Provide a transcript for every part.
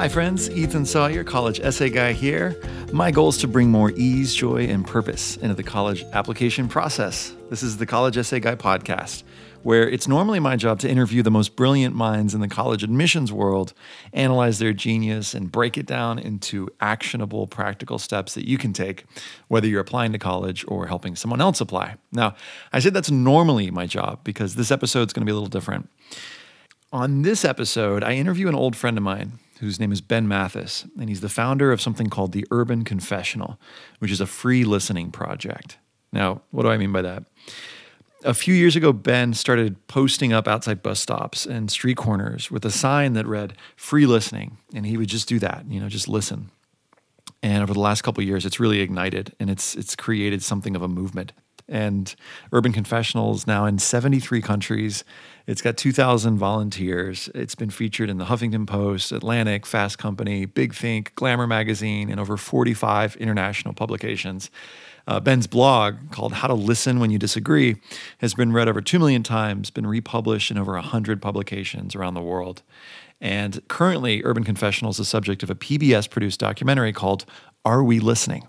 Hi, friends. Ethan Sawyer, college essay guy here. My goal is to bring more ease, joy, and purpose into the college application process. This is the College Essay Guy podcast, where it's normally my job to interview the most brilliant minds in the college admissions world, analyze their genius, and break it down into actionable, practical steps that you can take, whether you're applying to college or helping someone else apply. Now, I said that's normally my job because this episode is going to be a little different. On this episode, I interview an old friend of mine whose name is Ben Mathes, and he's the founder of something called the Urban Confessional, which is a free listening project. Now, what do I mean by that? A few years ago, Ben started posting up outside bus stops and street corners with a sign that read free listening, and he would just do that, you know, just listen. And over the last couple years, it's really ignited and it's it's created something of a movement. And Urban Confessionals now in 73 countries. It's got 2,000 volunteers. It's been featured in the Huffington Post, Atlantic, Fast Company, Big Think, Glamour Magazine, and over 45 international publications. Uh, Ben's blog, called How to Listen When You Disagree, has been read over 2 million times, been republished in over 100 publications around the world. And currently, Urban Confessionals is the subject of a PBS produced documentary called Are We Listening?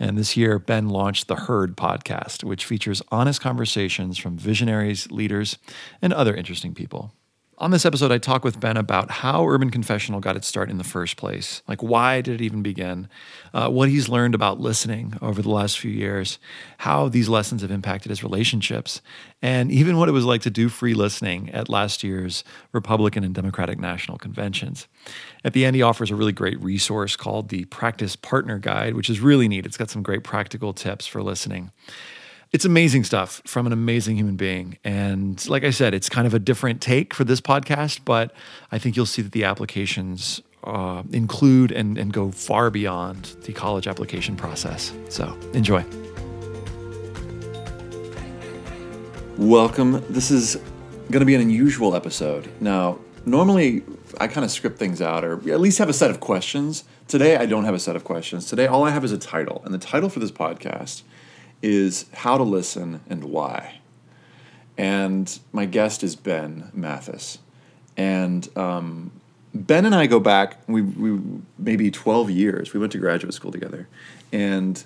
And this year, Ben launched the Heard podcast, which features honest conversations from visionaries, leaders, and other interesting people. On this episode, I talk with Ben about how Urban Confessional got its start in the first place. Like, why did it even begin? Uh, what he's learned about listening over the last few years, how these lessons have impacted his relationships, and even what it was like to do free listening at last year's Republican and Democratic national conventions. At the end, he offers a really great resource called the Practice Partner Guide, which is really neat. It's got some great practical tips for listening it's amazing stuff from an amazing human being. And like I said, it's kind of a different take for this podcast, but I think you'll see that the applications uh, include and, and go far beyond the college application process. So enjoy. Welcome. This is going to be an unusual episode. Now, normally I kind of script things out or at least have a set of questions. Today, I don't have a set of questions. Today, all I have is a title. And the title for this podcast is How to Listen and Why. And my guest is Ben Mathes. And um, Ben and I go back, we, we maybe 12 years. We went to graduate school together. And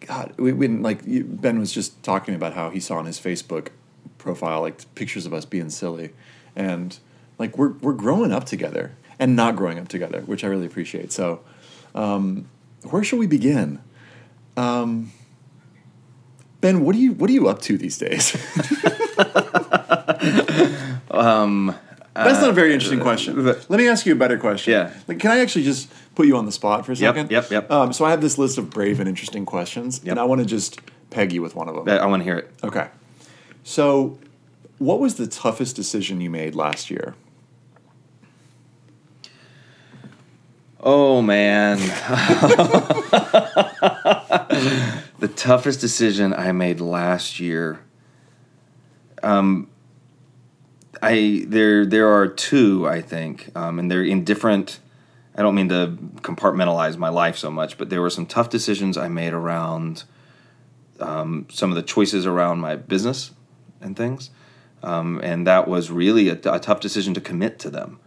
God, we, we like Ben was just talking about how he saw on his Facebook profile like pictures of us being silly. And like we're, we're growing up together and not growing up together, which I really appreciate. So, um, where shall we begin? Um, Ben, what are you what are you up to these days? um, That's not a very interesting uh, question. Let me ask you a better question. Yeah. Like, can I actually just put you on the spot for a second? Yep, yep, yep. Um, so I have this list of brave and interesting questions, yep. and I want to just peg you with one of them. I want to hear it. Okay. So, what was the toughest decision you made last year? Oh man. the toughest decision I made last year. Um, I there there are two I think, um, and they're in different. I don't mean to compartmentalize my life so much, but there were some tough decisions I made around um, some of the choices around my business and things, um, and that was really a, a tough decision to commit to them,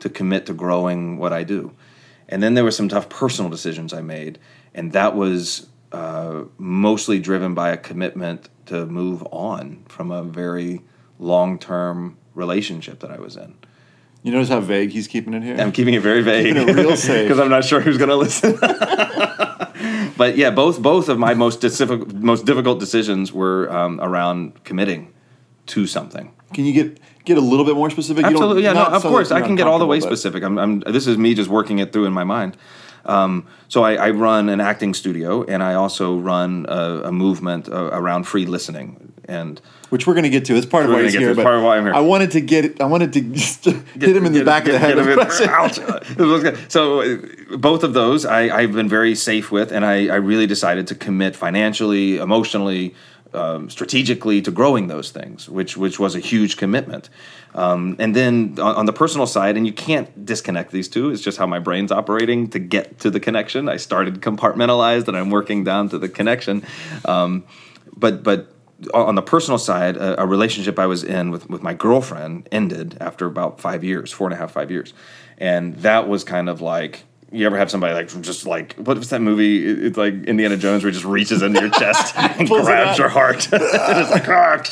to commit to growing what I do. And then there were some tough personal decisions I made, and that was uh, mostly driven by a commitment to move on from a very long term relationship that I was in. You notice how vague he's keeping it here? I'm keeping it very vague. Keeping it real safe. Because I'm not sure who's going to listen. but yeah, both both of my most difficult most difficult decisions were um, around committing to something. Can you get get a little bit more specific? Absolutely, yeah, no, of course, I can get all the way specific. I'm, I'm, this is me just working it through in my mind. Um, so I, I, run an acting studio, and I also run a, a movement uh, around free listening, and which we're going to get to. It's part of why he's here. But part of why I'm here. I wanted to get. I wanted to get, hit him in the back get, of the head. so uh, both of those I, have been very safe with, and I, I really decided to commit financially, emotionally um, strategically to growing those things, which which was a huge commitment. Um, and then on, on, the personal side, and you can't disconnect these two. It's just how my brain's operating to get to the connection. I started compartmentalized, and I'm working down to the connection. Um, but but on the personal side, a, a, relationship I was in with, with my girlfriend ended after about five years, four and a half, five years. And that was kind of like, you ever have somebody like just like what was that movie? It's like Indiana Jones where he just reaches into your chest and grabs your heart. and it's like, ah.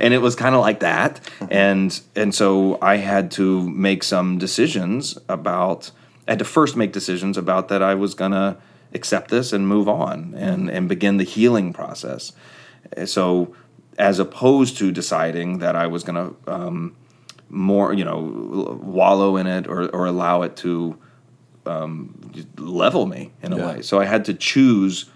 and it was kind of like that. And and so I had to make some decisions about. I had to first make decisions about that I was gonna accept this and move on and and begin the healing process. So as opposed to deciding that I was gonna um, more you know wallow in it or or allow it to um, level me in a yeah. way. So I had to choose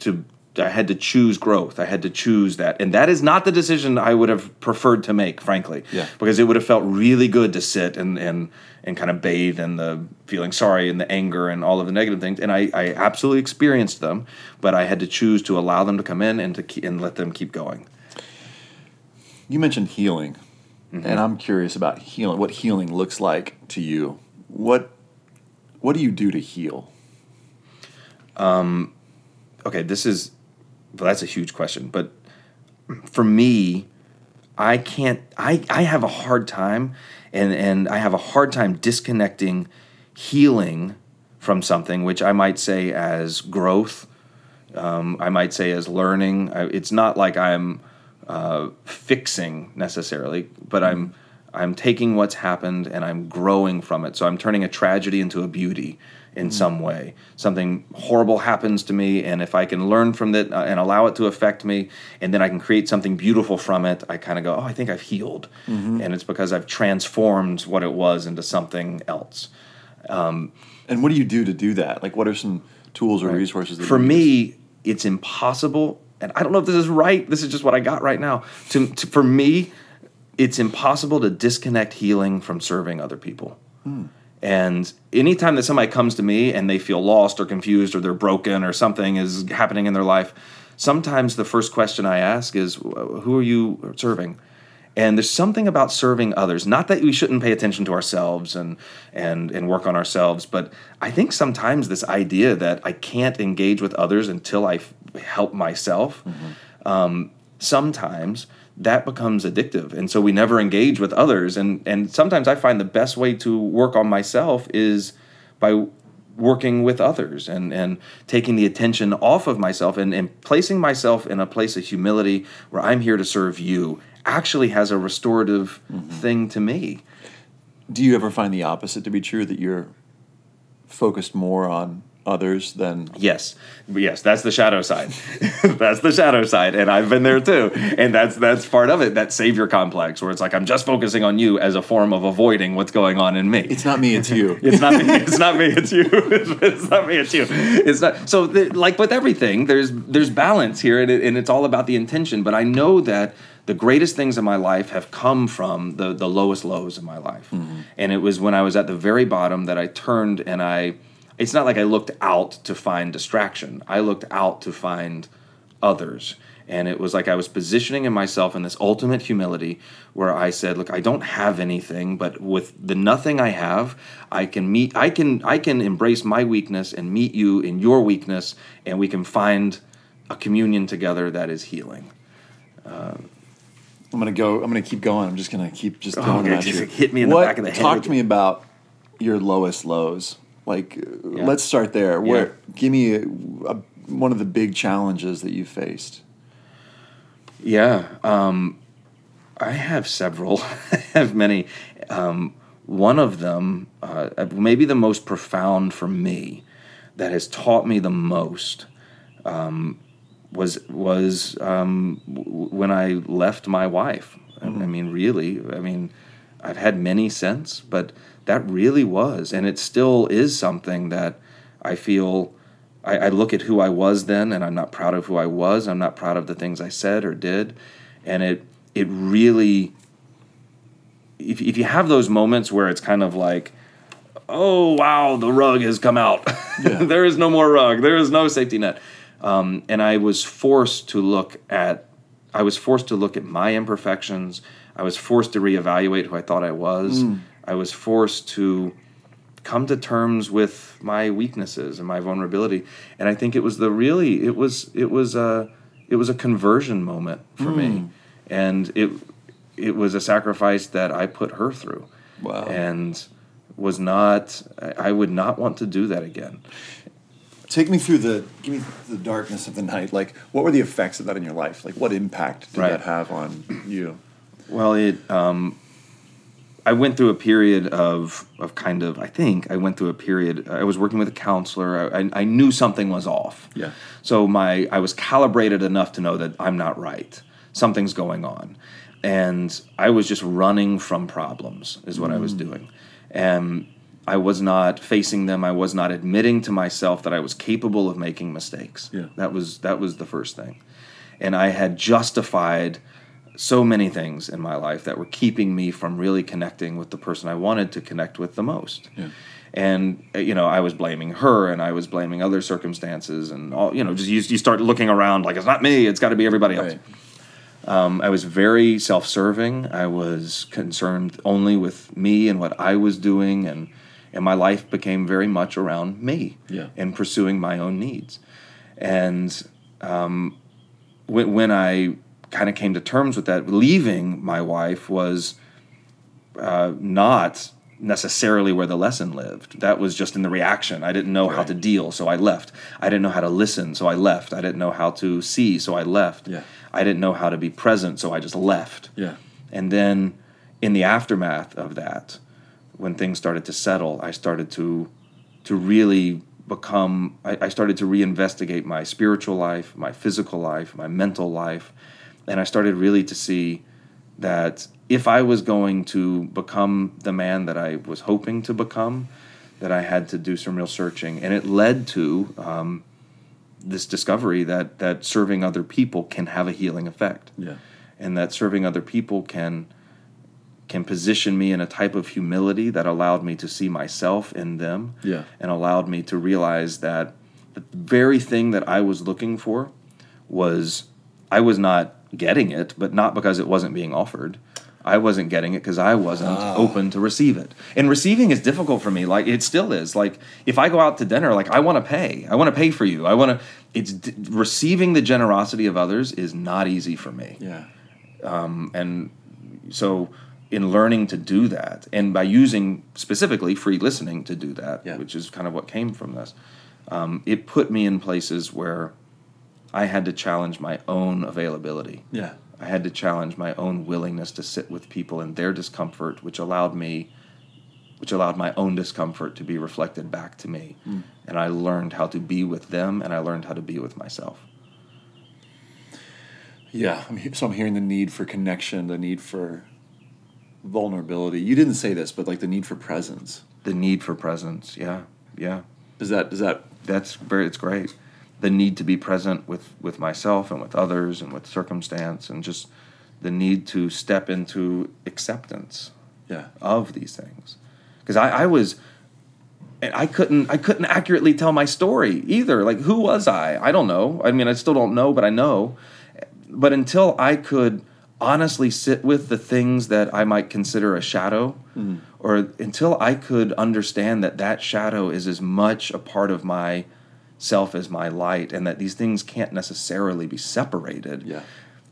to I had to choose growth. I had to choose that, and that is not the decision I would have preferred to make, frankly. Yeah. Because it would have felt really good to sit and and and kind of bathe in the feeling sorry and the anger and all of the negative things, and I, I absolutely experienced them, but I had to choose to allow them to come in and to keep, and let them keep going. You mentioned healing, mm-hmm. and I'm curious about healing. What healing looks like to you? What what do you do to heal? Um, okay, this is well, that's a huge question, but for me, I can't. I I have a hard time, and and I have a hard time disconnecting healing from something which I might say as growth. Um, I might say as learning. I, it's not like I'm uh, fixing necessarily, but I'm I'm taking what's happened and I'm growing from it. So I'm turning a tragedy into a beauty in mm. some way. Something horrible happens to me, and if I can learn from it uh, and allow it to affect me, and then I can create something beautiful from it, I kind of go, oh, I think I've healed. Mm-hmm. And it's because I've transformed what it was into something else. Um, and what do you do to do that? Like, what are some tools or right. resources? For me, it's impossible. And I don't know if this is right. This is just what I got right now. To, to for me, it's impossible to disconnect healing from serving other people. Hmm. And anytime that somebody comes to me and they feel lost or confused or they're broken or something is happening in their life, sometimes the first question I ask is, Who are you serving? And there's something about serving others. Not that we shouldn't pay attention to ourselves and and and work on ourselves, but I think sometimes this idea that I can't engage with others until I f- help myself. Mm-hmm. Um, sometimes that becomes addictive. And so we never engage with others. And and sometimes i find the best way to work on myself is by working with others and and taking the attention off of myself and, and placing myself in a place of humility where i'm here to serve you actually has a restorative mm-hmm. thing to me. Do you ever find the opposite to be true that you're focused more on others than yes. Yes that's the shadow side. That's the shadow side and i've been there too. And that's that's part of it that savior complex where it's like i'm just focusing on you as a form of avoiding what's going on in me. It's not me it's you. It's not me it's not me it's you. It's, not me it's you. It's not so like with everything there's there's balance here and, it, and it's all about the intention but i know that the greatest things in my life have come from the the lowest lows in my life. Mm-hmm. and it was when i was at the very bottom that i turned and i it's not like I looked out to find distraction. I looked out to find others. And it was like I was positioning in myself in this ultimate humility where I said, look, I don't have anything, but with the nothing I have, I can meet I can I can embrace my weakness and meet you in your weakness and we can find a communion together that is healing. I'm gonna go. I'm gonna keep going. I'm just gonna keep just going. Okay, just hit me in what, the back of the head. Talk to me about your lowest lows. Like, yeah. let's start there. Where yeah. give me a, a, one of the big challenges that you faced. Yeah, um, I have several. I have many. Um, one of them, uh, maybe the most profound for me, that has taught me the most, um, was was um, w- when I left my wife. Mm-hmm. I mean, really. I mean, I've had many since, but that really was, and it still is something that I feel. I, I look at who I was then, and I'm not proud of who I was. I'm not proud of the things I said or did, and it it really. If if you have those moments where it's kind of like, oh wow, the rug has come out. Yeah. there is no more rug. There is no safety net. Um, and I was forced to look at. I was forced to look at my imperfections. I was forced to reevaluate who I thought I was. Mm. I was forced to come to terms with my weaknesses and my vulnerability. And I think it was the really it was it was a it was a conversion moment for me, Mm. and it it was a sacrifice that I put her through, Wow. and was not. I I would not want to do that again. Take me through the give me the darkness of the night. Like, what were the effects of that in your life? Like, what impact did Right. that have on you? Well, it. Um, I went through a period of of kind of. I think I went through a period. I was working with a counselor. I, I, I knew something was off. Yeah. So my I was calibrated enough to know that I'm not right. Something's going on, and I was just running from problems. Is what I was doing, and I was not facing them. I was not admitting to myself that I was capable of making mistakes. Yeah. That was that was the first thing, and I had justified so many things in my life that were keeping me from really connecting with the person I wanted to connect with the most. Yeah. And uh, you know, I was blaming her, and I was blaming other circumstances, and all you know, just you, you start looking around like it's not me; it's got to be everybody else. Right. Um, I was very self-serving. I was concerned only with me and what I was doing, and and my life became very much around me Yeah. and pursuing my own needs. And um, when, when I kind of came to terms with that, leaving my wife was uh, not necessarily where the lesson lived. That was just in the reaction. I didn't know how to deal, so I left. I didn't know how to listen, so I left. I didn't know how to see, so I left. Yeah. I didn't know how to be present, so I just left. Yeah. And then in the aftermath of that, when things started to settle, I started to to really become I, I started to reinvestigate my spiritual life, my physical life, my mental life, and I started really to see that if I was going to become the man that I was hoping to become, that I had to do some real searching, and it led to um, this discovery that that serving other people can have a healing effect Yeah. and that serving other people can can position me in a type of humility that allowed me to see myself in them Yeah. and allowed me to realize that the very thing that I was looking for was I was not getting it but not because it wasn't being offered I wasn't getting it because I wasn't open to receive it. And receiving is difficult for me. Like it still is. Like if I go out to dinner, like I want to pay. I want to pay for you. I want to. It's d- receiving the generosity of others is not easy for me Yeah. Um, and so in learning to do that and by using specifically free listening to do that Yeah. which is kind of what came from this um, it put me in places where i had to challenge my own availability Yeah. i had to challenge my own willingness to sit with people in their discomfort which allowed me which allowed my own discomfort to be reflected back to me mm. and i learned how to be with them and i learned how to be with myself Yeah. I'm so I'm hearing the need for connection, the need for vulnerability. You didn't say this, but like the need for presence. the need for presence yeah yeah Is that is that that's very it's great the need to be present with with myself and with others and with circumstance and just the need to step into acceptance yeah. of these things. Because I, I was and I couldn't I couldn't accurately tell my story either. Like who was I? I don't know. I mean I still don't know but I know. But until I could honestly sit with the things that I might consider a shadow mm-hmm. or until I could understand that that shadow is as much a part of my self as my light and that these things can't necessarily be separated Yeah.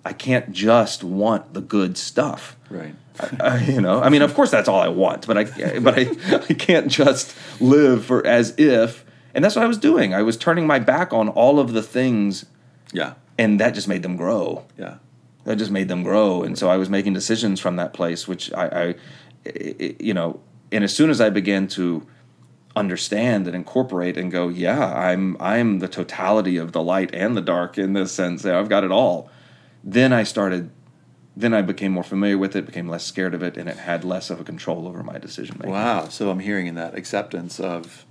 I can't just want the good stuff Right. uh, you know i mean of course that's all i want but i but i i can't just live for as if and that's what i was doing i was turning my back on all of the things Yeah. and that just made them grow Yeah. that just made them grow and so i was making decisions from that place which i, I i- i- you know and as soon as i began to understand and incorporate and go yeah i'm i'm the totality of the light and the dark in this sense i've got it all then i started then i became more familiar with it became less scared of it and it had less of a control over my decision making Wow. So I'm hearing in that acceptance of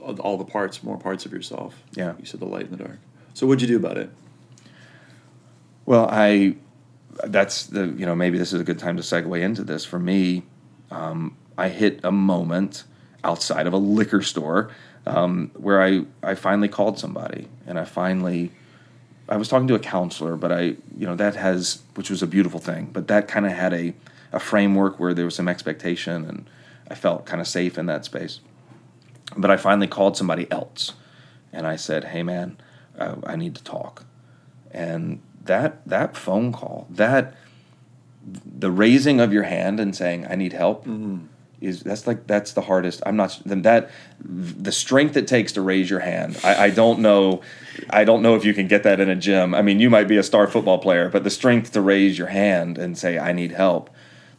all the parts, more parts of yourself. Yeah. You said the light and the dark. So what'd you do about it? Well, I that's the you know maybe this is a good time to segue into this. For me, um, I hit a moment outside of a liquor store um, where I I finally called somebody and I finally I was talking to a counselor, but I you know that has which was a beautiful thing, but that kind of had a a framework where there was some expectation and I felt kind of safe in that space. But I finally called somebody else and I said, "Hey man, I need to talk." and that that phone call, that the raising of your hand and saying, "I need help," is that's like that's the hardest. I'm not then that the strength it takes to raise your hand. I, I don't know. I don't know if you can get that in a gym. I mean, you might be a star football player, but the strength to raise your hand and say, "I need help,"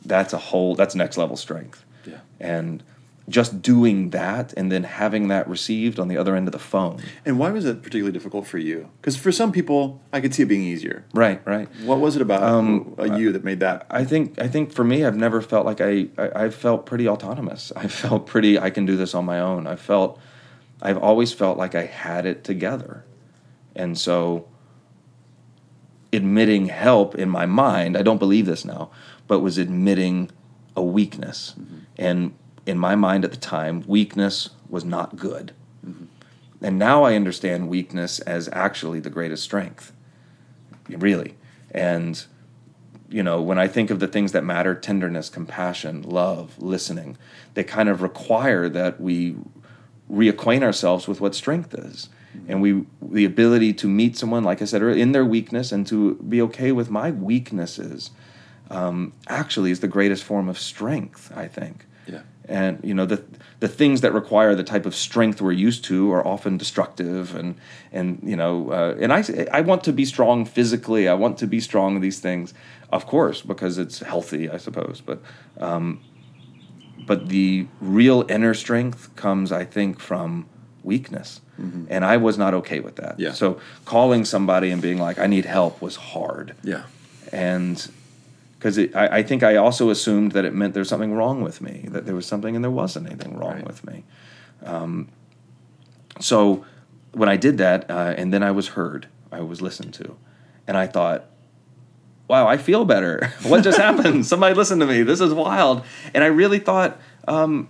that's a whole. That's next level strength. Yeah. And just doing that and then having that received on the other end of the phone. And why was it particularly difficult for you? Because for some people, I could see it being easier. Right. Right. What was it about Um, uh, you that made that? I think I think for me, I've never felt like I, I I felt pretty autonomous. I felt pretty I can do this on my own. I felt I've always felt like I had it together, and so admitting help in my mind, I don't believe this now, but was admitting a weakness, and in my mind at the time, weakness was not good, and now I understand weakness as actually the greatest strength, really, and you know, when I think of the things that matter tenderness, compassion, love, listening they kind of require that we reacquaint ourselves with what strength is. And we, the ability to meet someone, like I said in their weakness and to be okay with my weaknesses um, actually is the greatest form of strength, I think. And, you know, the, the things that require the type of strength we're used to are often destructive and, and you know, uh, and I, I want to be strong physically. I want to be strong in these things, of course, because it's healthy, I suppose. But, um, but the real inner strength comes, I think, from weakness. And I was not okay with that. Yeah. So calling somebody and being like, I need help was hard. Yeah. And because I, I think I also assumed that it meant there's something wrong with me, that there was something and there wasn't anything wrong Right. with me. Um, so when I did that, uh, and then I was heard, I was listened to, and I thought, wow, I feel better. what just happened? Somebody listened to me. This is wild. And I really thought, um,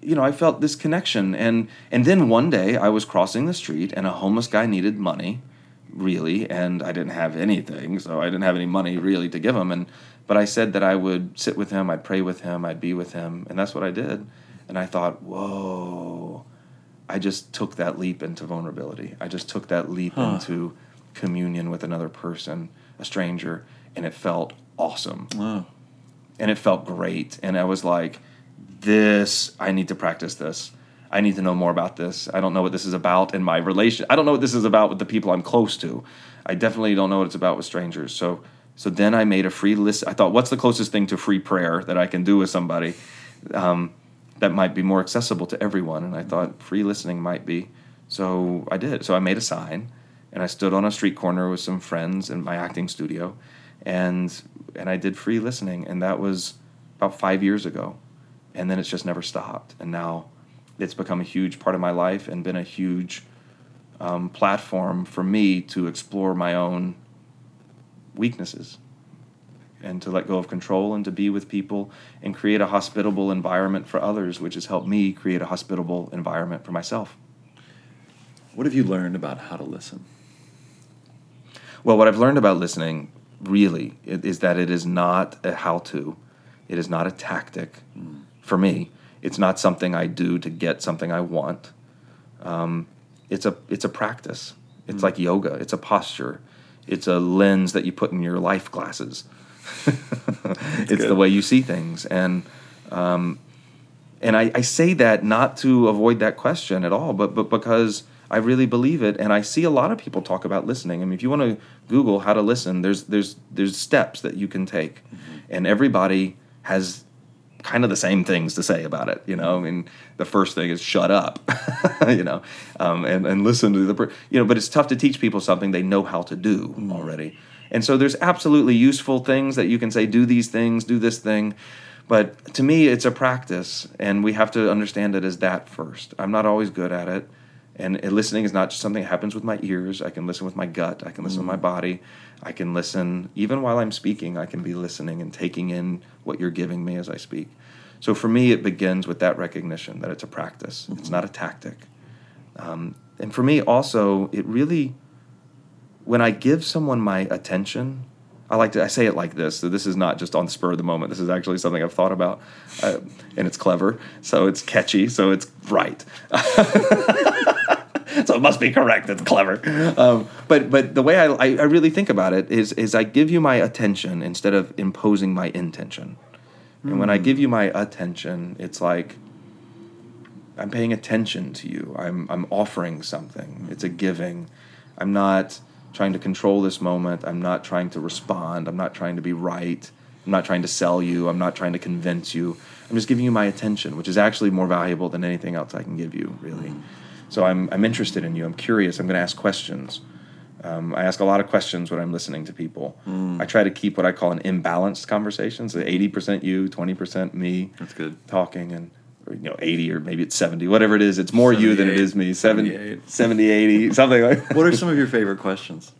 you know, I felt this connection. And, and then one day I was crossing the street and a homeless guy needed money, really, and I didn't have anything. So I didn't have any money really to give him. And, but I said that I would sit with him, I'd pray with him, I'd be with him. And that's what I did. And I thought, whoa, I just took that leap into vulnerability. I just took that leap Huh. into communion with another person, a stranger, and it felt awesome. Wow. And it felt great. And I was like, this, I need to practice this. I need to know more about this. I don't know what this is about in my relation. I don't know what this is about with the people I'm close to. I definitely don't know what it's about with strangers. So, so then I made a free list. I thought, what's the closest thing to free prayer that I can do with somebody? Um, that might be more accessible to everyone. And I thought free listening might be. So I did. So I made a sign and I stood on a street corner with some friends in my acting studio and and I did free listening and that was about 5 years ago. And then it's just never stopped. And now it's become a huge part of my life and been a huge um, platform for me to explore my own weaknesses and to let go of control and to be with people and create a hospitable environment for others, which has helped me create a hospitable environment for myself. What have you learned about how to listen? Well, what I've learned about listening really is that it is not a how to, it is not a tactic for me. It's not something I do to get something I want. Um, it's a it's a practice. It's like yoga. It's a posture. It's a lens that you put in your life glasses. it's the way you see things, and um, and I, I say that not to avoid that question at all, but but because I really believe it, and I see a lot of people talk about listening. I mean, if you want to Google how to listen, there's there's there's steps that you can take, and everybody has kind of the same things to say about it. You know, I mean, the first thing is shut up, you know, um, and and listen to the you know. But it's tough to teach people something they know how to do already. And so there's absolutely useful things that you can say, do these things, do this thing. But to me, it's a practice, and we have to understand it as that first. I'm not always good at it. And and listening is not just something that happens with my ears. I can listen with my gut. I can listen with my body. I can listen even while I'm speaking. I can be listening and taking in what you're giving me as I speak. So for me, it begins with that recognition that it's a practice. It's not a tactic. Um, and for me, also, it really, when I give someone my attention, I like to. I say it like this. So this is not just on the spur of the moment. This is actually something I've thought about, uh, and it's clever. So it's catchy. So it's right. so it must be correct. It's clever. Um, but but the way I, I, I really think about it is is I give you my attention instead of imposing my intention. And when I give you my attention, it's like I'm paying attention to you. I'm I'm offering something. It's a giving. I'm not trying to control this moment. I'm not trying to respond. I'm not trying to be right. I'm not trying to sell you. I'm not trying to convince you. I'm just giving you my attention, which is actually more valuable than anything else I can give you, really. So I'm I'm interested in you. I'm curious. I'm going to ask questions. Um, I ask a lot of questions when I'm listening to people. I try to keep what I call an imbalanced conversation. So 80% you, 20% me That's good. talking and or, you know 80 or maybe it's 70 whatever it is it's more you than it is me 70 70 80 something like that What are some of your favorite questions?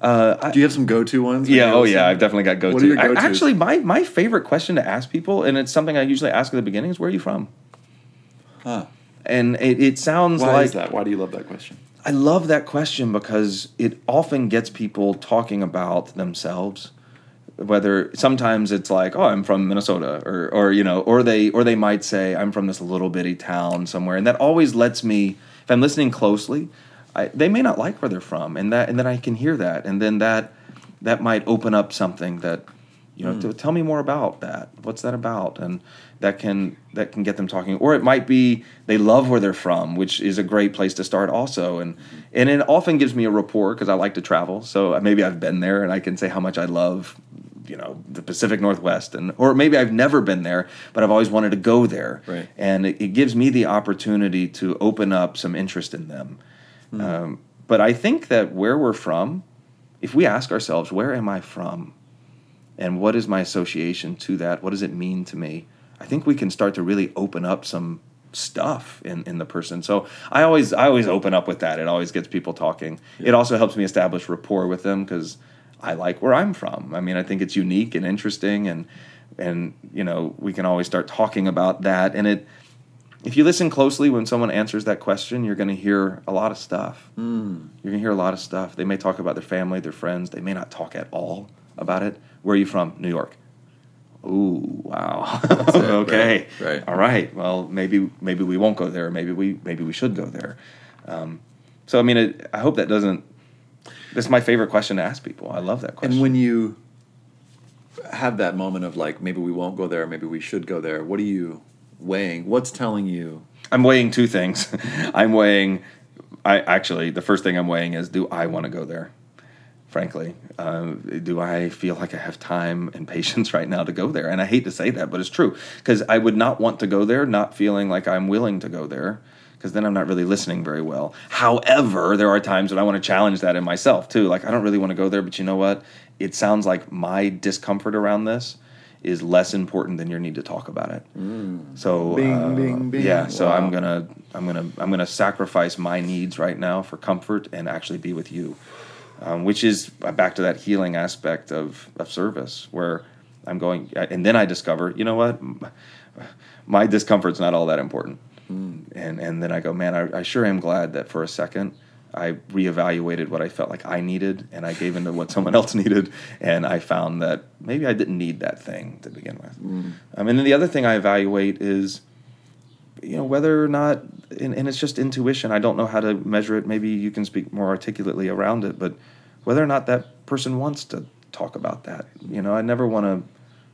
uh, Do you have some go-to ones? yeah oh yeah i've definitely got go What are your to go-tos? actually my, my favorite question to ask people and it's something i usually ask at the beginning is where are you from Huh. And it, it sounds Why like is that? Why do you love that question? I love that question because it often gets people talking about themselves. Whether sometimes it's like, oh, I'm from Minnesota, or or you know, or they or they might say I'm from this little bitty town somewhere, and that always lets me, if I'm listening closely, I, they may not like where they're from, and that and then I can hear that, and then that that might open up something that you know hmm. to tell me more about that. What's that about? And that can that can get them talking. Or it might be they love where they're from which is a great place to start also. And and it often gives me a rapport because i like to travel. So uh, maybe i've been there and i can say how much i love you know the pacific northwest and or maybe i've never been there but i've always wanted to go there. Right. and it, it gives me the opportunity to open up some interest in them. Hmm. Um, but i think that where we're from if we ask ourselves where am i from and what is my association to that? What does it mean to me? I think we can start to really open up some stuff in, in the person. So i always i always open up with that. It always gets people talking. It also helps me establish rapport with them because i like where i'm from. I mean i think it's unique and interesting and and you know we can always start talking about that. And it if you listen closely when someone answers that question you're going to hear a lot of stuff. Hmm. You're going to hear a lot of stuff. They may talk about their family their friends. They may not talk at all about it where are you from new york Ooh, wow. okay. right, right. All right. Well, maybe maybe we won't go there. Maybe we maybe we should go there. Um, so I mean, it, I hope that doesn't. That's my favorite question to ask people. I love that question. And when you have that moment of like, maybe we won't go there, maybe we should go there, what are you weighing? What's telling you? I'm weighing two things. I'm weighing. I actually the first thing I'm weighing is do I want to go there? Frankly, um, do I feel like I have time and patience right now to go there? And I hate to say that, but it's true because I would not want to go there, not feeling like I'm willing to go there, because then I'm not really listening very well. However, there are times when I want to challenge that in myself too. Like I don't really want to go there, but you know what? It sounds like my discomfort around this is less important than your need to talk about it. So Bing, uh, bing, bing. yeah, so I'm gonna I'm gonna I'm gonna sacrifice my needs right now for comfort and actually be with you, um, which is back to that healing aspect of of service where I'm going and then I discover you know what my discomfort's not all that important, and and then I go man I, I sure am glad that for a second. I reevaluated what I felt like I needed, and I gave into what someone else needed, and I found that maybe I didn't need that thing to begin with. Um, and then the other thing I evaluate is you know whether or not and, and it's just intuition. I don't know how to measure it. Maybe you can speak more articulately around it but whether or not that person wants to talk about that you know i never want to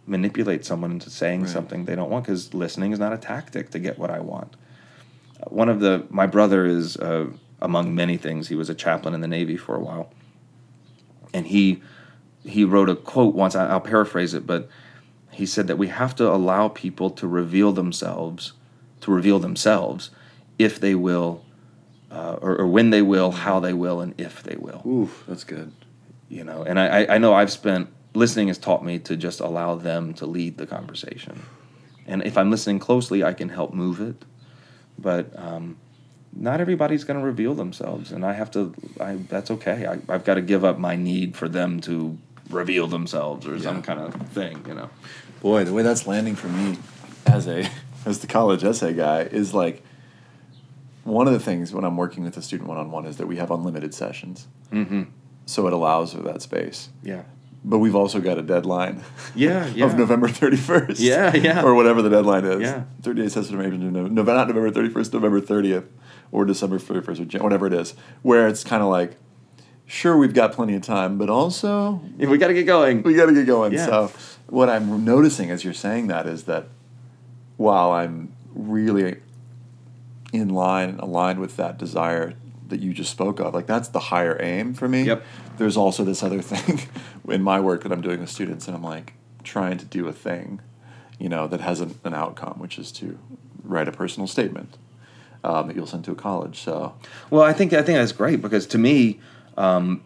manipulate someone into saying Right. something they don't want because listening is not a tactic to get what i want. Uh, one of the my brother is uh, among many things he was a chaplain in the navy for a while. And he he wrote a quote once I- i'll paraphrase it but he said that we have to allow people to reveal themselves to reveal themselves if they will uh, or, or when they will how they will and if they will. Oof, that's good. you know and I, I- know i've spent listening has taught me to just allow them to lead the conversation. And if i'm listening closely i can help move it. But um, not everybody's going to reveal themselves and i have to I, that's okay. I, i've got to give up my need for them to reveal themselves or some kind of thing you know? Boy, the way that's landing for me as a as the college essay guy is like one of the things when I'm working with a student one on one is that we have unlimited sessions. mm-hmm. So it allows for that space. yeah but we've also got a deadline. Yeah, yeah. of November thirty first. Yeah, yeah. Or whatever the deadline is. Yeah. Thirty days has to maybe no, not November thirty first, November thirtieth, or December thirty first, or Jan- whatever it is. Where it's kind of like, sure, we've got plenty of time, but also If we got to get going. we got to get going. Yeah. So what I'm noticing as you're saying that is that while I'm really in line and aligned with that desire that you just spoke of, like that's the higher aim for me. Yep. There's also this other thing in my work that I'm doing with students, and I'm like trying to do a thing, you know, that has an, an outcome, which is to write a personal statement um, that you'll send to a college. So Well, I think I think that's great because to me, um,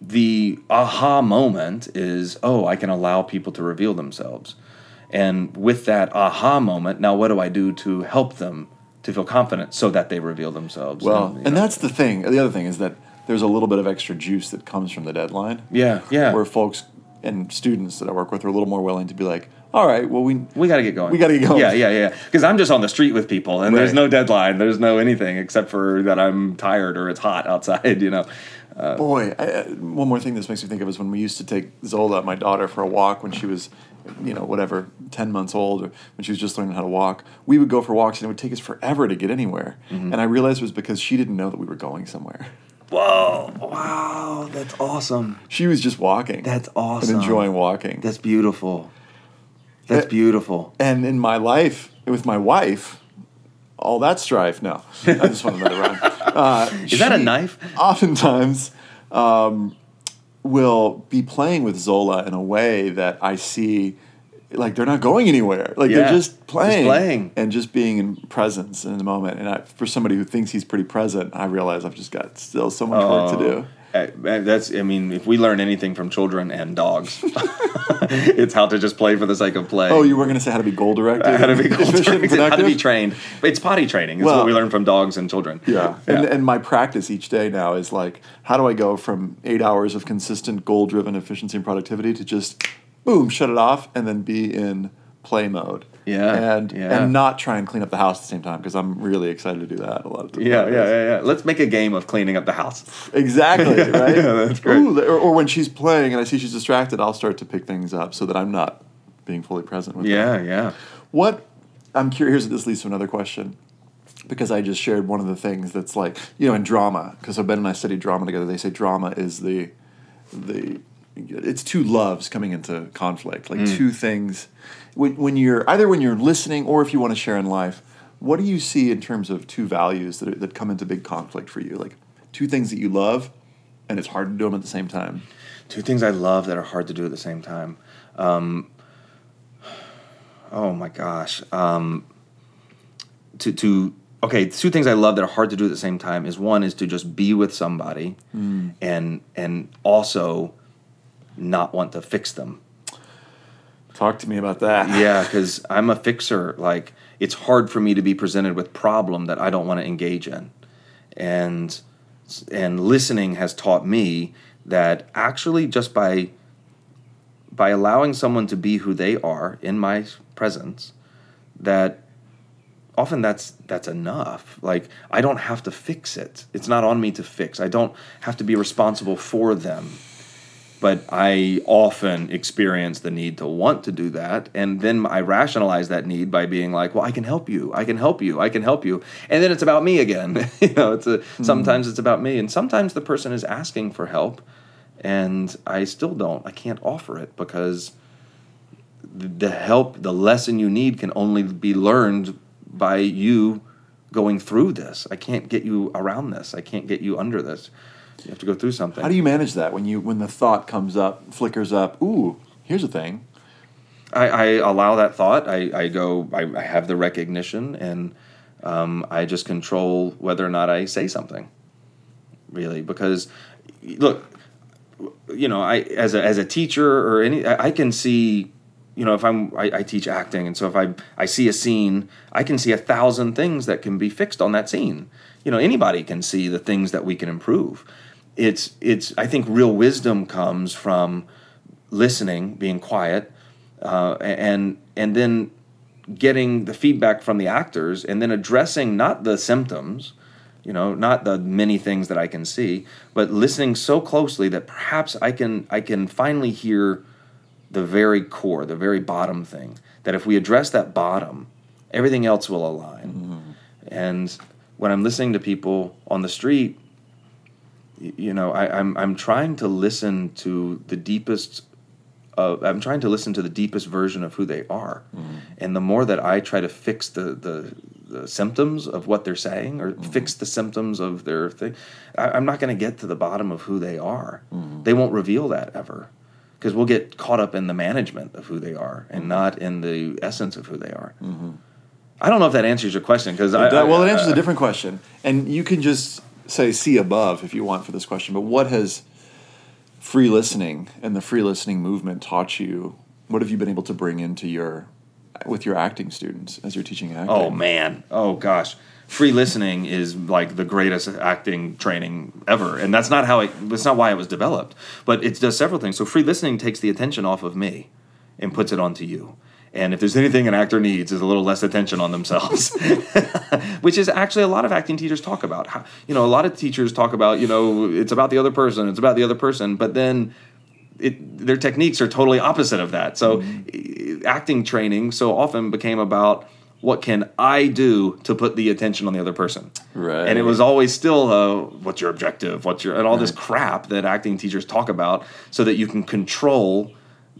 the aha moment is oh, I can allow people to reveal themselves, and with that aha moment, now what do I do to help them to feel confident so that they reveal themselves? well, you and that's the thing. The other thing is that there's a little bit of extra juice that comes from the deadline. yeah, yeah, where folks and students that I work with are a little more willing to be like, all right, well, we we got to get going. We gotta get going. Yeah, yeah, yeah. Because I'm just on the street with people, and there's no deadline. There's no anything except for that I'm tired or it's hot outside. You know. Uh, boy, I, I- one more thing this makes me think of is when we used to take Zola, my daughter, for a walk when she was, you know, whatever, 10 months old or when she was just learning how to walk. We would go for walks and it would take us forever to get anywhere. Mm-hmm. And I realized it was because she didn't know that we were going somewhere. Whoa! Wow, that's awesome. She was just walking. That's awesome. And enjoying walking. That's beautiful. That's Uh, beautiful. and in my life, with my wife, all that strife, no. I just want another round. Uh, Is that a knife? oftentimes um, will be playing with Zola in a way that I see like they're not going anywhere. Like Yeah, they're just just playing, playing. and just being in presence in the moment. And I, for somebody who thinks he's pretty present, I realize I've just got still so much work to oh. do. That's. I mean, if we learn anything from children and dogs, it's how to just play for the sake of play. Oh, you were going to say how to be goal directed, how to be efficient and how to be trained. It's potty training. It's Well- what we learn from dogs and children. Yeah. And, and my practice each day now is like, how do I go from eight hours of consistent goal driven efficiency and productivity to just boom, shut it off and then be in play mode. Yeah, And yeah. and not try and clean up the house at the same time because I'm really excited to do that a lot of times. yeah, yeah, yeah, yeah. Let's make a game of cleaning up the house. Exactly, right? Yeah, that's great. Ooh, or, or when she's playing and I see she's distracted, I'll start to pick things up so that I'm not being fully present with her. Yeah, yeah. What I'm curious. This leads to another question because I just shared one of the things that's like you know in drama because so Ben and I studied drama together. They say drama is the the it's two loves coming into conflict, like mm. two things. When, when you're either when you're listening or if you want to share in life, what do you see in terms of two values that that come into big conflict for you? Like two things that you love, and it's hard to do them at the same time. Two things I love that are hard to do at the same time. Um, oh my gosh. Um, to to okay, two things I love that are hard to do at the same time is one is to just be with somebody, and and also not want to fix them. Talk to me about that. Yeah, because I'm a fixer. Like it's hard for me to be presented with problem that I don't want to engage in, and and listening has taught me that actually just by by allowing someone to be who they are in my presence, that often that's that's enough. Like I don't have to fix it. It's not on me to fix. I don't have to be responsible for them but I often experience the need to want to do that. And then I rationalize that need by being like, well, I can help you. I can help you. I can help you. And then it's about me again. you know, it's a, hmm. sometimes it's about me. And sometimes the person is asking for help and I still don't. I can't offer it because the help, the lesson you need can only be learned by you going through this. I can't get you around this. I can't get you under this. You have to go through something. How do you manage that when you when the thought comes up, flickers up? Ooh, here's a thing. I, I allow that thought. I, I go, I, I have the recognition, and um, I just control whether or not I say something. Really, because look, you know, I as a as a teacher or any, I, I can see, you know, if I'm I, I teach acting, and so if I I see a scene, I can see a thousand things that can be fixed on that scene. You know, anybody can see the things that we can improve. It's it's I think real wisdom comes from listening, being quiet, uh, and and then getting the feedback from the actors, and then addressing not the symptoms, You know, not the many things that I can see, but listening so closely that perhaps I can I can finally hear the very core, the very bottom thing. That if we address that bottom, everything else will align. Mm-hmm. And when I'm listening to people on the street, you know, I, am I'm, I'm trying to listen to the deepest. Uh, I'm trying to listen to the deepest version of who they are, mm-hmm. and the more that I try to fix the, the the symptoms of what they're saying or mm-hmm. fix the symptoms of their thing, I, am not going to get to the bottom of who they are. Mm-hmm. They won't reveal that ever, because we'll get caught up in the management of who they are and mm-hmm. not in the essence of who they are. I don't know if that answers your question because well, it answers a different question, and you can just say see above if you want for this question, but what has free listening and the free listening movement taught you? What have you been able to bring into your with your acting students as you're teaching acting? Oh man, oh gosh, free listening is like the greatest acting training ever, and that's not how it. That's not why it was developed, but it does several things. So free listening takes the attention off of me and puts it onto you. And if there's anything an actor needs, is a little less attention on themselves, which is actually a lot of acting teachers talk about. How, you know, a lot of teachers talk about, you know, it's about the other person, it's about the other person, but then it, their techniques are totally opposite of that. So, mm-hmm. acting training so often became about what can I do to put the attention on the other person? Right. And it was always still, uh, what's your objective? What's your and all right. this crap that acting teachers talk about, so that you can control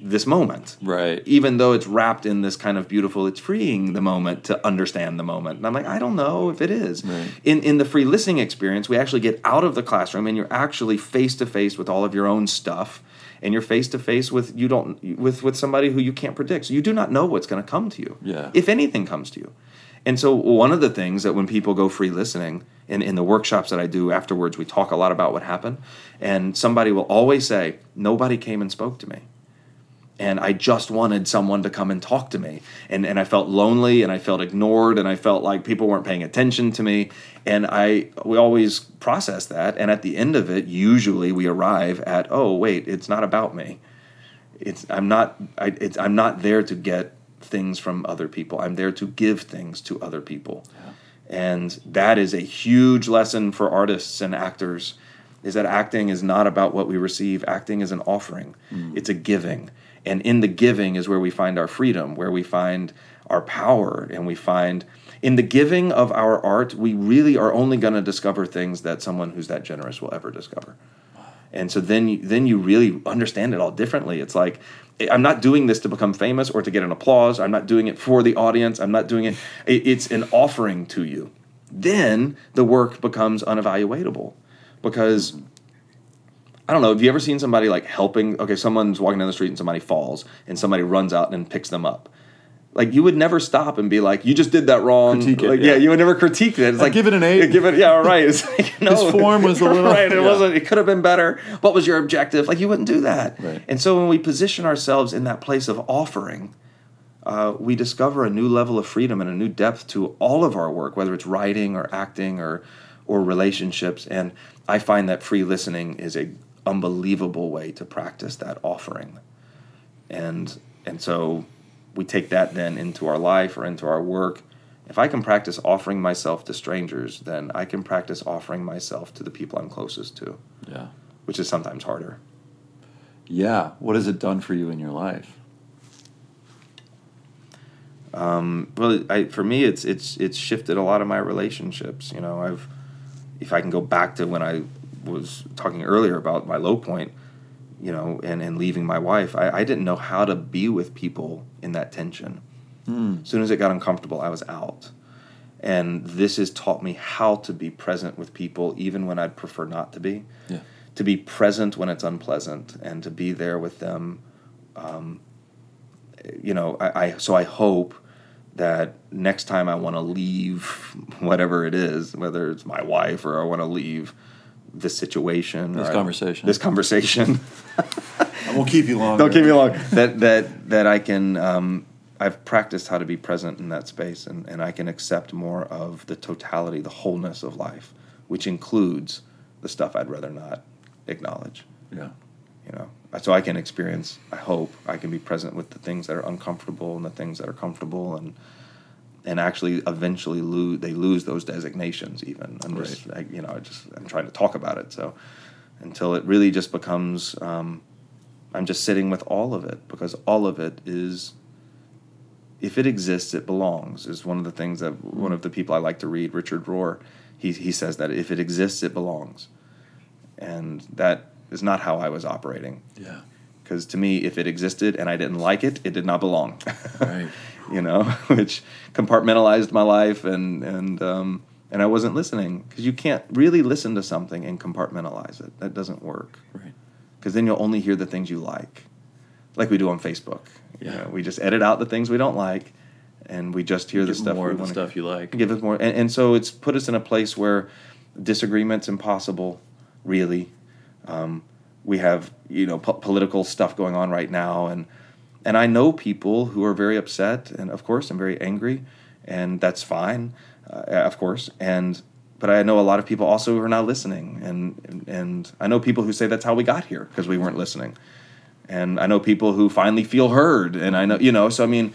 this moment. Right. Even though it's wrapped in this kind of beautiful, it's freeing the moment to understand the moment. And I'm like, I don't know if it is. Right. In in the free listening experience, we actually get out of the classroom and you're actually face to face with all of your own stuff. And you're face to face with you don't with with somebody who you can't predict. So you do not know what's going to come to you. Yeah. If anything comes to you. And so one of the things that when people go free listening in, in the workshops that I do afterwards, we talk a lot about what happened. And somebody will always say, Nobody came and spoke to me and I just wanted someone to come and talk to me. And, and I felt lonely and I felt ignored and I felt like people weren't paying attention to me. And I we always process that. And at the end of it, usually we arrive at, oh wait, it's not about me. It's I'm not I, it's, I'm not there to get things from other people. I'm there to give things to other people. Yeah. And that is a huge lesson for artists and actors is that acting is not about what we receive. Acting is an offering. Mm. It's a giving and in the giving is where we find our freedom, where we find our power, and we find in the giving of our art, we really are only going to discover things that someone who's that generous will ever discover. And so then, you, then you really understand it all differently. It's like I'm not doing this to become famous or to get an applause. I'm not doing it for the audience. I'm not doing it. It's an offering to you. Then the work becomes unevaluatable because I don't know. Have you ever seen somebody like helping? Okay, someone's walking down the street and somebody falls, and somebody runs out and picks them up. Like you would never stop and be like, "You just did that wrong." Critique it, like, yeah. yeah. you would never critique it. It's like give it an eight. Give it, yeah, all right. It's like no, his form was a little right. It yeah. wasn't. It could have been better. What was your objective? Like you wouldn't do that. Right. And so when we position ourselves in that place of offering, uh, we discover a new level of freedom and a new depth to all of our work, whether it's writing or acting or or relationships. And I find that free listening is a unbelievable way to practice that offering. And and so we take that then into our life or into our work. If I can practice offering myself to strangers, then I can practice offering myself to the people I'm closest to. Yeah. Which is sometimes harder. Yeah. What has it done for you in your life? Um, well, I, for me, it's it's it's shifted a lot of my relationships. You know, I've if I can go back to when I was talking earlier about my low point, you know, and, and leaving my wife, I, I didn't know how to be with people in that tension. Mm. As soon as it got uncomfortable, I was out. And this has taught me how to be present with people, even when I'd prefer not to be. Yeah. To be present when it's unpleasant and to be there with them. Um, you know, I, I so I hope that next time I want to leave whatever it is, whether it's my wife or I want to leave this situation, this conversation, this conversation. I won't keep you long. Don't keep me long. That that that I can. Um, I've practiced how to be present in that space, and, and I can accept more of the totality, the wholeness of life, which includes the stuff I'd rather not acknowledge. Yeah. You know, so I can experience. I hope I can be present with the things that are uncomfortable and the things that are comfortable, and and actually eventually lose they lose those designations even. I'm just I, you know i just i'm trying to talk about it so until it really just becomes um, i'm just sitting with all of it because all of it is if it exists it belongs is one of the things that one of the people i like to read richard rohr he, he says that if it exists it belongs. And that is not how i was operating. Yeah. Because to me if it existed and i didn't like it it did not belong Right. you know, which compartmentalized my life and and um, and I wasn't listening because you can't really listen to something and compartmentalize it. That doesn't work Right. because then you'll only hear the things you like, like we do on Facebook. You Yeah. know, we just edit out the things we don't like, and we just hear the stuff more we of the stuff you like. give us more and, and so it's put us in a place where disagreement's impossible really um, we have you know po- political stuff going on right now. And and i know people who are very upset and of course i'm very angry and that's fine uh, of course. And but i know a lot of people also who are not listening. And and i know people who say that's how we got here because we weren't listening. And i know people who finally feel heard and i know you know so i mean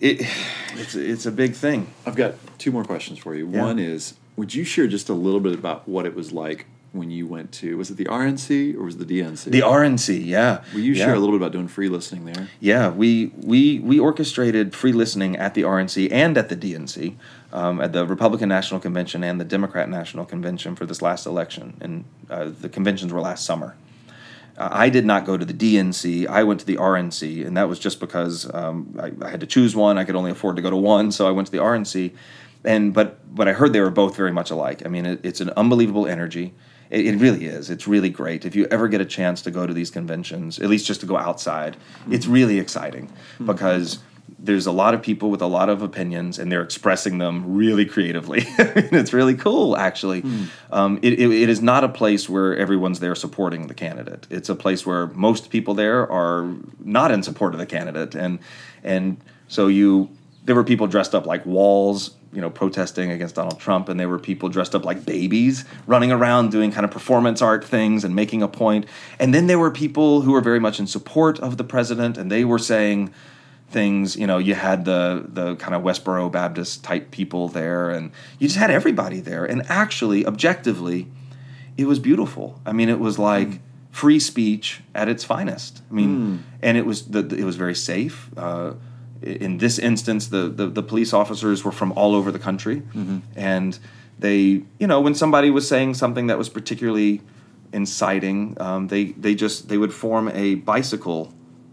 it, it's it's a big thing. I've got two more questions for you. Yeah. One is, would you share just a little bit about what it was like when you went to? Was it the RNC or was it the DNC? The RNC, yeah. Will you yeah. share a little bit about doing free listening there? Yeah, we we we orchestrated free listening at the RNC and at the DNC, um, at the Republican National Convention and the Democrat National Convention for this last election, and uh, the conventions were last summer. Uh, I did not go to the DNC. I went to the RNC, and that was just because um, I, I had to choose one. I could only afford to go to one, so I went to the RNC. And but but I heard they were both very much alike. I mean, it, it's an unbelievable energy. It, it really is. It's really great. If you ever get a chance to go to these conventions, at least just to go outside, it's mm-hmm. really exciting mm-hmm. because there's a lot of people with a lot of opinions and they're expressing them really creatively. it's really cool, actually. Hmm. Um, it, it, it is not a place where everyone's there supporting the candidate. It's a place where most people there are not in support of the candidate, and and so you there were people dressed up like walls, you know, protesting against Donald Trump, and there were people dressed up like babies running around doing kind of performance art things and making a point. And then there were people who were very much in support of the president, and they were saying things. You know, you had the the kind of Westboro Baptist type people there, and you just had everybody there. And actually, objectively, it was beautiful. I mean, it was like free speech at its finest. I mean, and it was the- it was very safe. Uh, in this instance, the, the the police officers were from all over the country, and they, you know, when somebody was saying something that was particularly inciting, um, they they just they would form a bicycle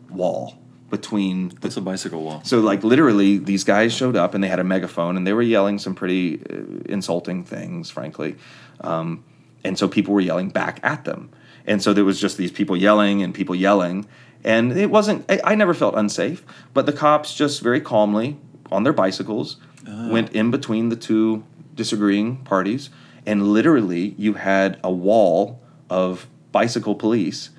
wall between the It's a bicycle wall. so like literally, these guys showed up and they had a megaphone and they were yelling some pretty uh, insulting things, frankly. Um, and so people were yelling back at them, and so there was just these people yelling and people yelling, and it wasn't. I, I never felt unsafe, but the cops just very calmly on their bicycles went in between the two disagreeing parties, and literally you had a wall of bicycle police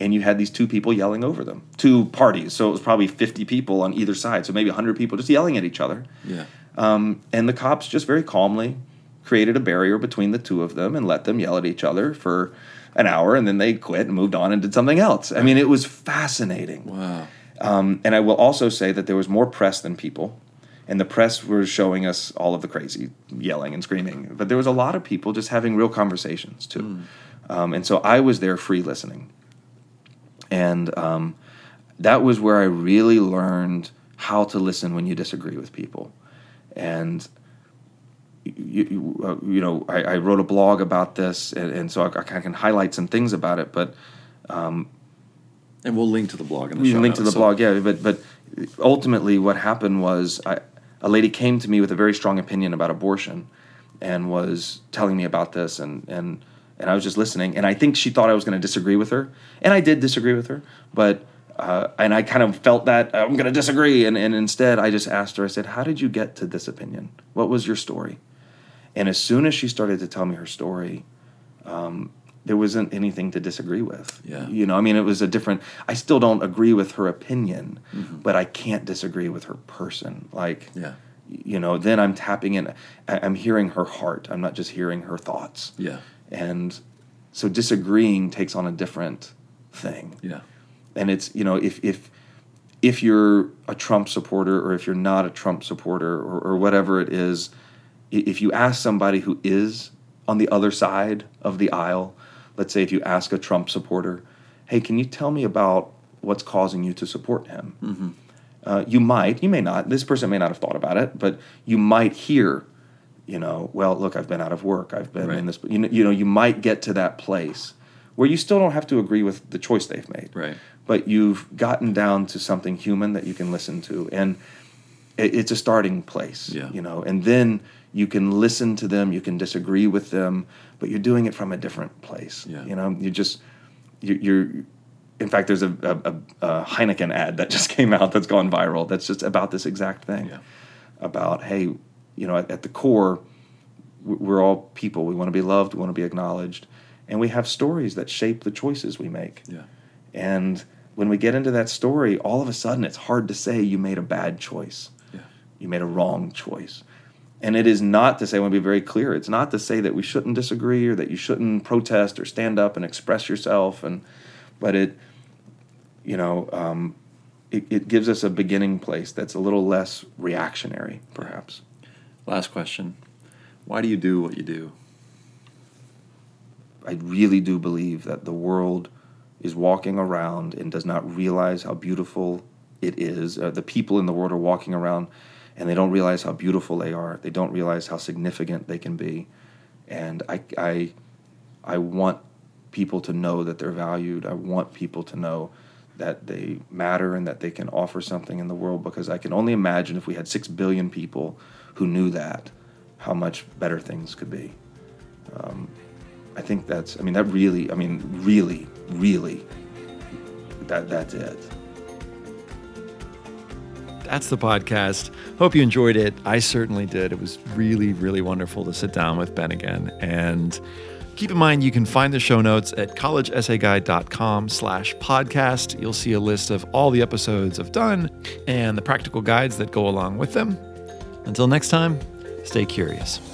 and you had these two people yelling over them two parties so it was probably 50 people on either side so maybe 100 people just yelling at each other Yeah. um, and the cops just very calmly created a barrier between the two of them and let them yell at each other for an hour and then they quit and moved on and did something else i mean it was fascinating Wow. um, and I will also say that there was more press than people. And the press were showing us all of the crazy yelling and screaming. But there was a lot of people just having real conversations too. Um, and so I was there free listening. And um, that was where I really learned how to listen when you disagree with people. And you, you, uh, you know, I, I wrote a blog about this, and, and so I, I can highlight some things about it. But And we'll link to the blog in the we link to the so- blog, yeah. But but ultimately, what happened was I, a lady came to me with a very strong opinion about abortion, and was telling me about this, and and and I was just listening, and I think she thought I was going to disagree with her, and I did disagree with her, but. Uh, and I kind of felt that I'm going to disagree, and, and instead I just asked her. I said, "How did you get to this opinion? What was your story?" And as soon as she started to tell me her story, um, there wasn't anything to disagree with. Yeah. You know, I mean, it was a different. I still don't agree with her opinion, Mm-hmm. but I can't disagree with her person. Like, Yeah. you know, then I'm tapping in. I'm hearing her heart. I'm not just hearing her thoughts. Yeah. And so disagreeing takes on a different thing Yeah. and it's you know if if if you're a Trump supporter or if you're not a Trump supporter or, or whatever it is, if you ask somebody who is on the other side of the aisle, let's say if you ask a Trump supporter, hey, can you tell me about what's causing you to support him? Mm-hmm. Uh, you might, you may not, this person may not have thought about it, but you might hear, you know, well, look, I've been out of work, I've been right. in this, you know, you know, you might get to that place where you still don't have to agree with the choice they've made. Right. But you've gotten down to something human that you can listen to. And it, it's a starting place, yeah. you know, and then you can listen to them, you can disagree with them, but you're doing it from a different place. Yeah. You know, you just, you're, you're in fact, there's a, a, a, Heineken ad that just came out that's gone viral. That's just about this exact thing. Yeah. About hey, you know, at, at, the core, we're all people. We want to be loved. We want to be acknowledged, and we have stories that shape the choices we make. Yeah. And when we get into that story, all of a sudden, it's hard to say you made a bad choice. Yeah. You made a wrong choice. And it is not to say, I want to be very clear, it's not to say that we shouldn't disagree or that you shouldn't protest or stand up and express yourself. And, but it, you know, um, it, it gives us a beginning place that's a little less reactionary, perhaps. Last question Why do you do what you do? I really do believe that the world is walking around and does not realize how beautiful it is. Uh, the people in the world are walking around and they don't realize how beautiful they are. They don't realize how significant they can be. And I, I, I want people to know that they're valued. I want people to know that they matter and that they can offer something in the world because I can only imagine if we had six billion people who knew that, how much better things could be. Um, I think that's, I mean, that really, I mean, really, really, that that's it. That's the podcast. Hope you enjoyed it. I certainly did. It was really, really wonderful to sit down with Ben again. And keep in mind, you can find the show notes at collegeessayguide.com slash podcast. You'll see a list of all the episodes I've done and the practical guides that go along with them. Until next time, stay curious.